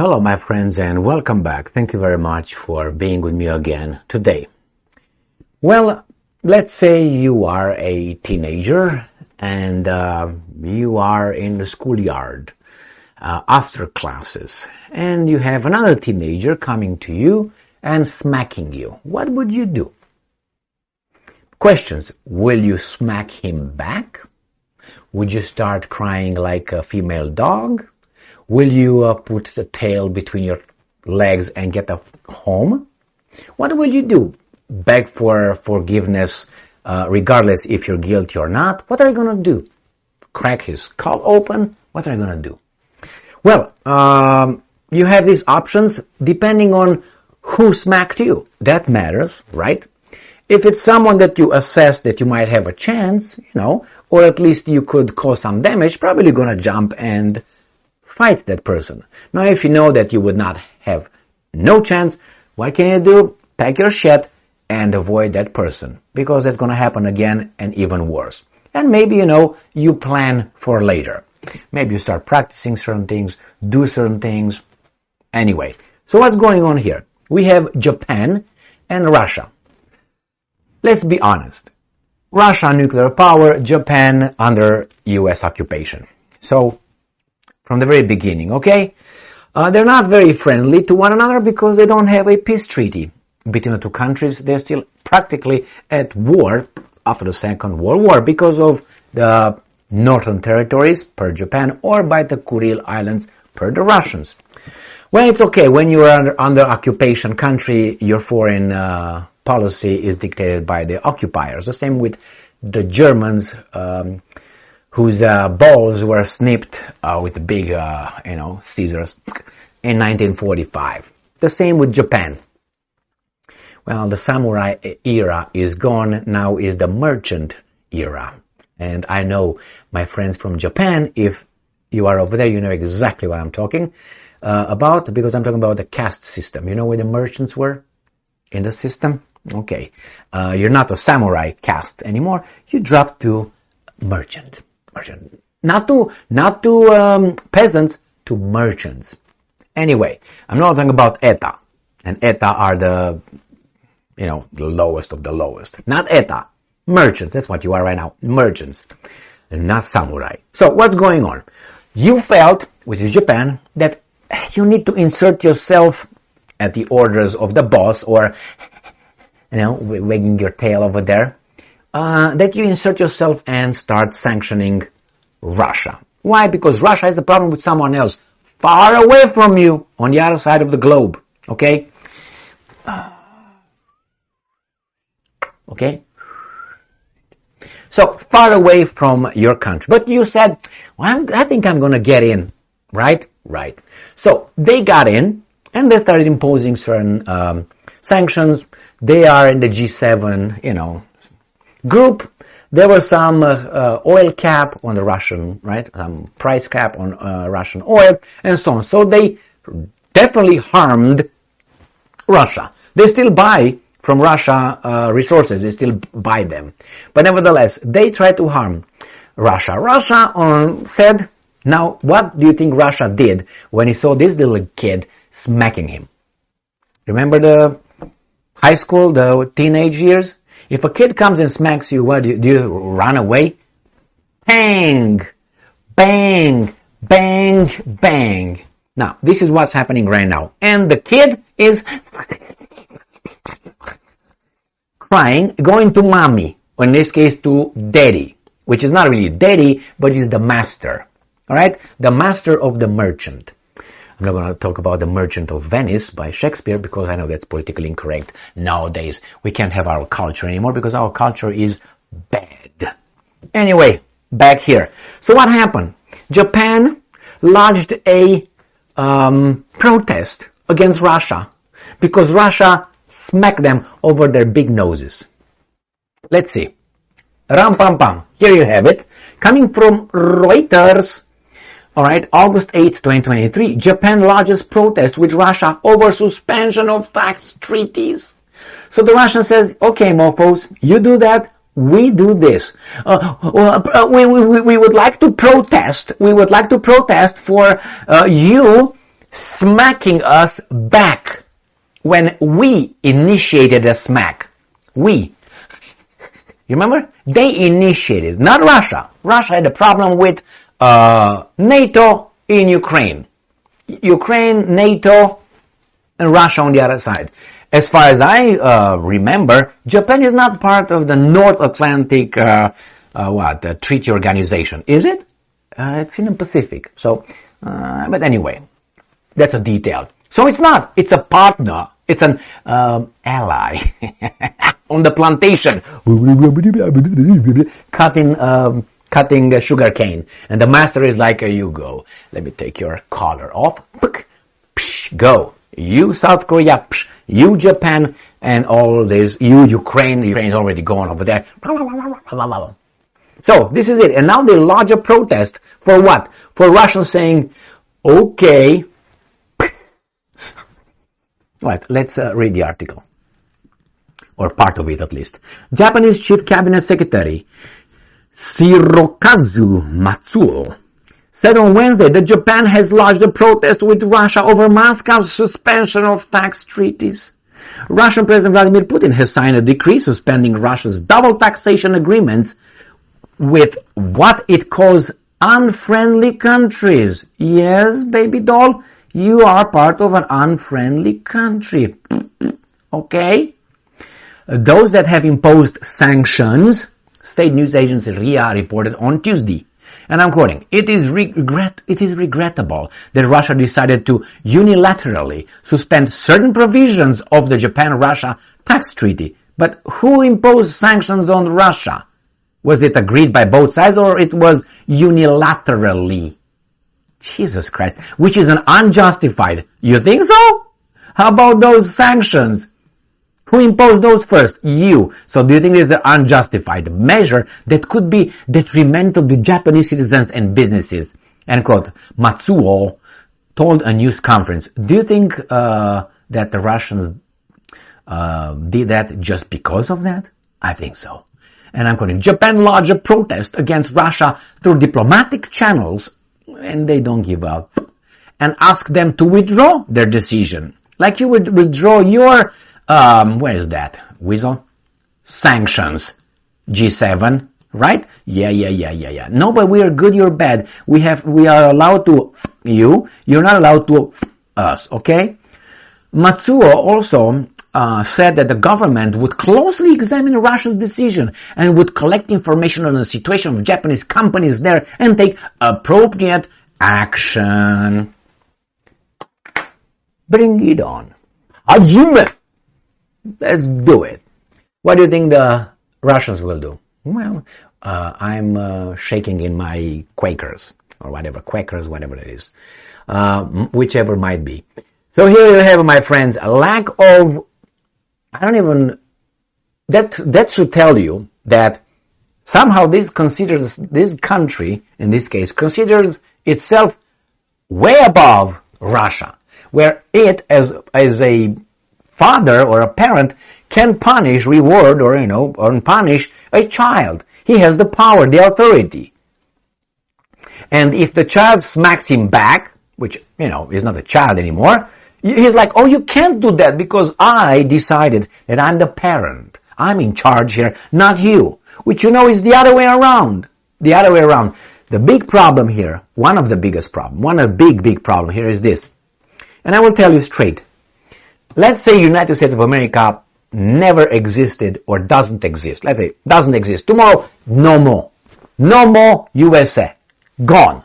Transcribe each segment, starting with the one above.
Hello, my friends, and welcome back. Thank you very much for being with me again today. Well, let's say you are a teenager and uh, you are in the schoolyard uh, after classes, and you have another teenager coming to you and smacking you. What would you do? Questions. Will you smack him back? Would you start crying like a female dog? Will you uh, put the tail between your legs and get home? What will you do? Beg for forgiveness uh, regardless if you're guilty or not? What are you going to do? Crack his skull open? What are you going to do? Well, um, you have these options depending on who smacked you. That matters, right? If it's someone that you assess that you might have a chance, you know, or at least you could cause some damage, probably gonna jump and fight that person. Now, if you know that you would not have no chance, what can you do? Pack your shit and avoid that person because that's going to happen again and even worse. And maybe, you know, you plan for later. Maybe you start practicing certain things, do certain things. Anyway, so what's going on here? We have Japan and Russia. Let's be honest. Russia nuclear power, Japan under US occupation. So from the very beginning, okay? Uh, they're not very friendly to one another because they don't have a peace treaty between the two countries. They're still practically at war after the Second World War because of the northern territories per Japan or by the Kuril Islands per the Russians. Well, it's okay. When you are under, under occupation country, your foreign uh, policy is dictated by the occupiers. The same with the Germans. Um, whose uh, balls were snipped uh, with big, uh, you know, scissors in 1945. The same with Japan. Well, the samurai era is gone. Now is the merchant era. And I know my friends from Japan, if you are over there, you know exactly what I'm talking uh, about because I'm talking about the caste system. You know where the merchants were in the system? Okay. Uh, you're not a samurai caste anymore. You drop to merchant merchant. Not to, not to um, peasants, to merchants. Anyway, I'm not talking about ETA. And ETA are the, you know, the lowest of the lowest. Not ETA. Merchants. That's what you are right now. Merchants. And not samurai. So what's going on? You felt, which is Japan, that you need to insert yourself at the orders of the boss or, you know, wagging your tail over there uh, that you insert yourself and start sanctioning Russia. Why? Because Russia has a problem with someone else far away from you on the other side of the globe. Okay? Okay? So, far away from your country. But you said, well, i think I'm going to get in. Right? Right. So, they got in and they started imposing certain um, sanctions. They are in the G7, you know, group, there was some uh, oil cap on the Russian, right? Um, price cap on uh, Russian oil and so on. So they definitely harmed Russia. They still buy from Russia uh, resources. They still buy them, but nevertheless, they try to harm Russia. Russia um, said, "Now, what do you think Russia did when he saw this little kid smacking him? Remember the high school, the teenage years? If a kid comes and smacks you, what do you, do you run away? Bang! Bang! Bang! Bang! Now, this is what's happening right now. And the kid is crying, going to mommy, or in this case to daddy, which is not really daddy, but is the master. Alright? The master of the merchant. I'm not going to talk about The Merchant of Venice by Shakespeare because I know that's politically incorrect nowadays. We can't have our culture anymore because our culture is bad. Anyway, back here. So what happened? Japan lodged a um, protest against Russia because Russia smacked them over their big noses. Let's see. Ram pam pam. Here you have it. Coming from Reuters. Alright, August 8, 2023, Japan largest protest with Russia over suspension of tax treaties. So the Russian says, okay, mofos, you do that, we do this. Uh, uh, we, we, we would like to protest, we would like to protest for uh, you smacking us back when we initiated a smack. We. You remember? They initiated, not Russia. Russia had a problem with uh, NATO in Ukraine. Ukraine, NATO, and Russia on the other side. As far as I uh, remember, Japan is not part of the North Atlantic uh, uh what treaty organization, is it? Uh, it's in the Pacific. So, uh, but anyway, that's a detail. So it's not. It's a partner. It's an um, ally on the plantation, cutting um, cutting sugar cane, and the master is like, "You go. Let me take your collar off. Psh, Go. You South Korea. psh, You Japan." And all this, you Ukraine, Ukraine is already gone over there. So this is it. And now the larger protest for what? For Russians saying, okay, Right, let's uh, read the article. Or part of it at least. Japanese Chief Cabinet Secretary Hirokazu Matsuno said on Wednesday that Japan has lodged a protest with Russia over Moscow's suspension of tax treaties. Russian President Vladimir Putin has signed a decree suspending Russia's double taxation agreements with what it calls unfriendly countries. Yes, baby doll, you are part of an unfriendly country. Okay? Those that have imposed sanctions, state news agency RIA reported on Tuesday. And I'm quoting, it is, regret, it is regrettable that Russia decided to unilaterally suspend certain provisions of the Japan-Russia tax treaty. But who imposed sanctions on Russia? Was it agreed by both sides or it was unilaterally? Jesus Christ, which is an unjustified. You think so? How about those sanctions? Who imposed those first? You. So do you think it's an unjustified measure that could be detrimental to Japanese citizens and businesses? End quote. Matsuo told a news conference. Do you think uh, that the Russians uh, did that just because of that? I think so. And I'm quoting, Japan lodged a protest against Russia through diplomatic channels and they don't give up and ask them to withdraw their decision. Like you would withdraw your, um, where is that? Weasel? Sanctions. G7, right? Yeah, yeah, yeah, yeah, yeah. No, but we are good, you're bad. We have, we are allowed to you. You're not allowed to us, okay? Matsuo also uh, said that the government would closely examine Russia's decision and would collect information on the situation of Japanese companies there and take appropriate action. Bring it on. Hajime! Let's do it. What do you think the Russians will do? Well, uh, I'm uh, shaking in my Quakers, or whatever, Quakers, whatever it is, uh, whichever might be. So here you have, my friends, a lack of I don't even, that, that should tell you that somehow this considers, this country, in this case, considers itself way above Russia, where it, as, as a father or a parent, can punish, reward, or, you know, or punish a child. He has the power, the authority. And if the child smacks him back, which, you know, is not a child anymore, He's like, oh, you can't do that because I decided that I'm the parent. I'm in charge here, not you. Which you know is the other way around. The other way around. The big problem here, one of the biggest problem, one of the big, big problem here is this. And I will tell you straight. Let's say United States of America never existed or doesn't exist. Let's say doesn't exist. Tomorrow, no more. No more USA. Gone.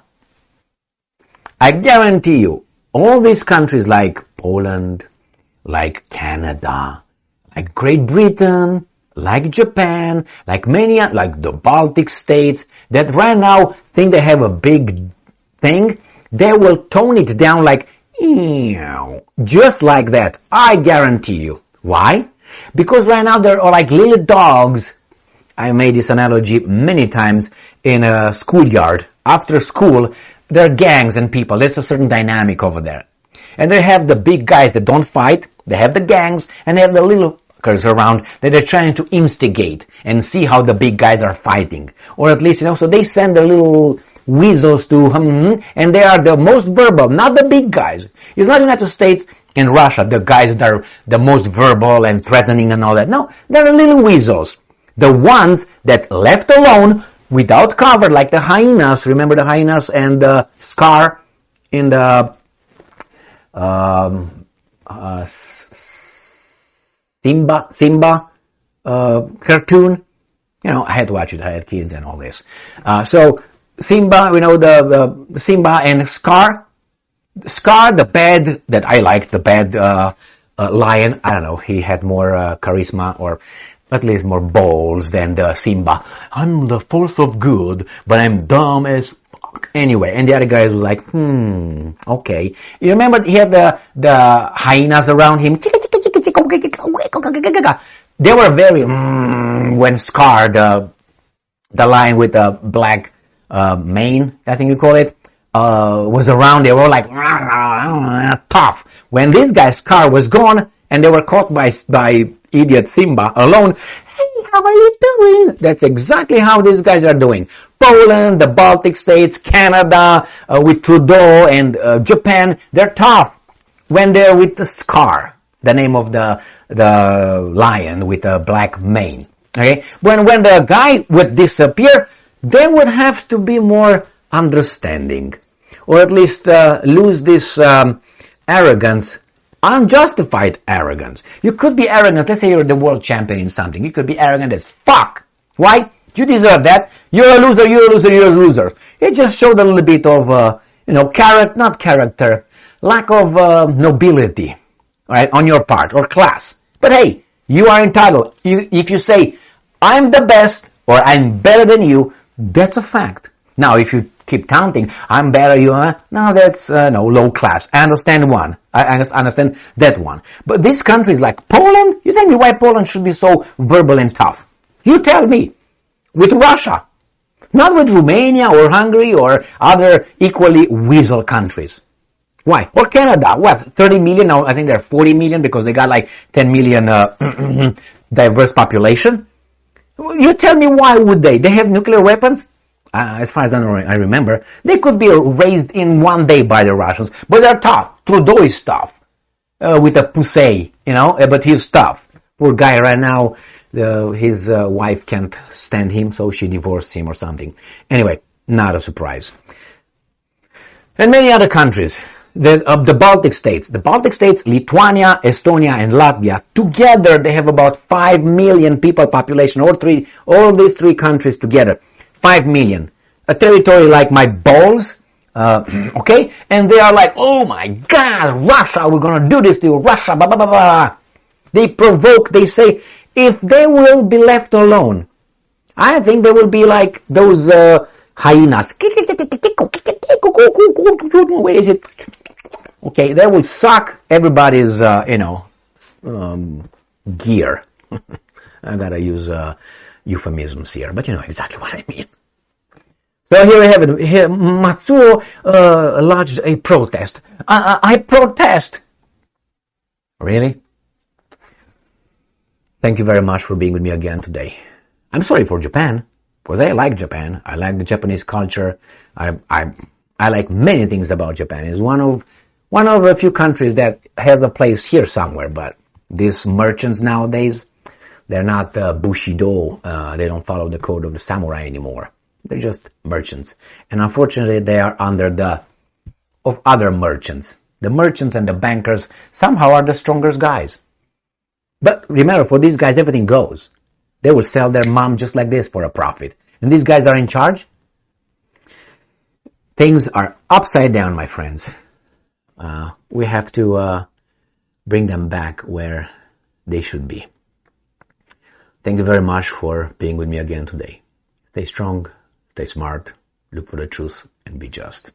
I guarantee you, all these countries like Poland, like Canada, like Great Britain, like Japan, like many, like the Baltic states, that right now think they have a big thing, they will tone it down like, just like that. I guarantee you. Why? Because right now they're like little dogs. I made this analogy many times in a schoolyard. After school, there are gangs and people. There's a certain dynamic over there. And they have the big guys that don't fight. They have the gangs and they have the little fuckers around that they're trying to instigate and see how the big guys are fighting. Or at least, you know, so they send their little weasels to, hmm, and they are the most verbal, not the big guys. It's not United States and Russia, the guys that are the most verbal and threatening and all that. No, they're little weasels. The ones that left alone without cover, like the hyenas. Remember the hyenas and the Scar in the um, uh, Simba Simba uh, cartoon. You know, I had to watch it. I had kids and all this. Uh, so Simba, you know, the, the Simba and Scar. Scar, the bad that I liked, the bad uh, uh, lion. I don't know. He had more uh, charisma or at least more balls than the Simba. I'm the force of good, but I'm dumb as fuck. Anyway, and the other guys was like, hmm, okay. You remember he had the, the hyenas around him? They were very, mm, when Scar, the, the lion with the black uh, mane, I think you call it, uh, was around, they were like, tough. When this guy's car was gone, and they were caught by, by idiot Simba alone. Hey, how are you doing? That's exactly how these guys are doing. Poland, the Baltic states, Canada, uh, with Trudeau and uh, Japan, they're tough when they're with the Scar, the name of the the lion with a black mane. Okay, when when the guy would disappear, they would have to be more understanding, or at least uh, lose this um, arrogance unjustified arrogance. You could be arrogant. Let's say you're the world champion in something. You could be arrogant as fuck. Why? You deserve that. You're a loser. You're a loser. You're a loser. It just showed a little bit of, uh, you know, character, not character, lack of uh, nobility, right, on your part or class. But hey, you are entitled. You, if you say, I'm the best or I'm better than you, that's a fact. Now, if you keep taunting, I'm better, you are, no, that's, uh, no, low class. I understand one. I understand that one. But these countries like Poland, you tell me why Poland should be so verbal and tough. You tell me. With Russia. Not with Romania or Hungary or other equally weasel countries. Why? Or Canada. What? 30 million? Now I think they're 40 million because they got like 10 million uh, diverse population. You tell me why would they? They have nuclear weapons? uh, as far as I remember, they could be raised in one day by the Russians, but they're tough. Trudeau is tough, uh, with a poussey, you know, uh, but he's tough. Poor guy right now, his uh, wife can't stand him, so she divorced him or something. Anyway, not a surprise. And many other countries, the, uh, the Baltic states, the Baltic states, Lithuania, Estonia, and Latvia, together they have about 5 million people population, all three, all these three countries together. 5 million. A territory like my balls, uh, okay? And they are like, oh my God, Russia, we're gonna do this to you, Russia, blah, blah, blah, blah. They provoke, they say, if they will be left alone, I think they will be like those uh, hyenas. Where is it? Okay, they will suck everybody's, uh, you know, um, gear. I gotta use uh, euphemisms here, but you know exactly what I mean. So here we have it. Here, Matsuo uh, lodged a protest. I, I, I protest. Really? Thank you very much for being with me again today. I'm sorry for Japan, because I like Japan. I like the Japanese culture. I, I, I like many things about Japan. It's one of, one of a few countries that has a place here somewhere, but these merchants nowadays, they're not uh, Bushido. Uh, they don't follow the code of the samurai anymore. They're just merchants. And unfortunately, they are under the of other merchants. The merchants and the bankers somehow are the strongest guys. But remember, for these guys, everything goes. They will sell their mom just like this for a profit. And these guys are in charge. Things are upside down, my friends. Uh, we have to uh, bring them back where they should be. Thank you very much for being with me again today. Stay strong, stay smart, look for the truth, and be just.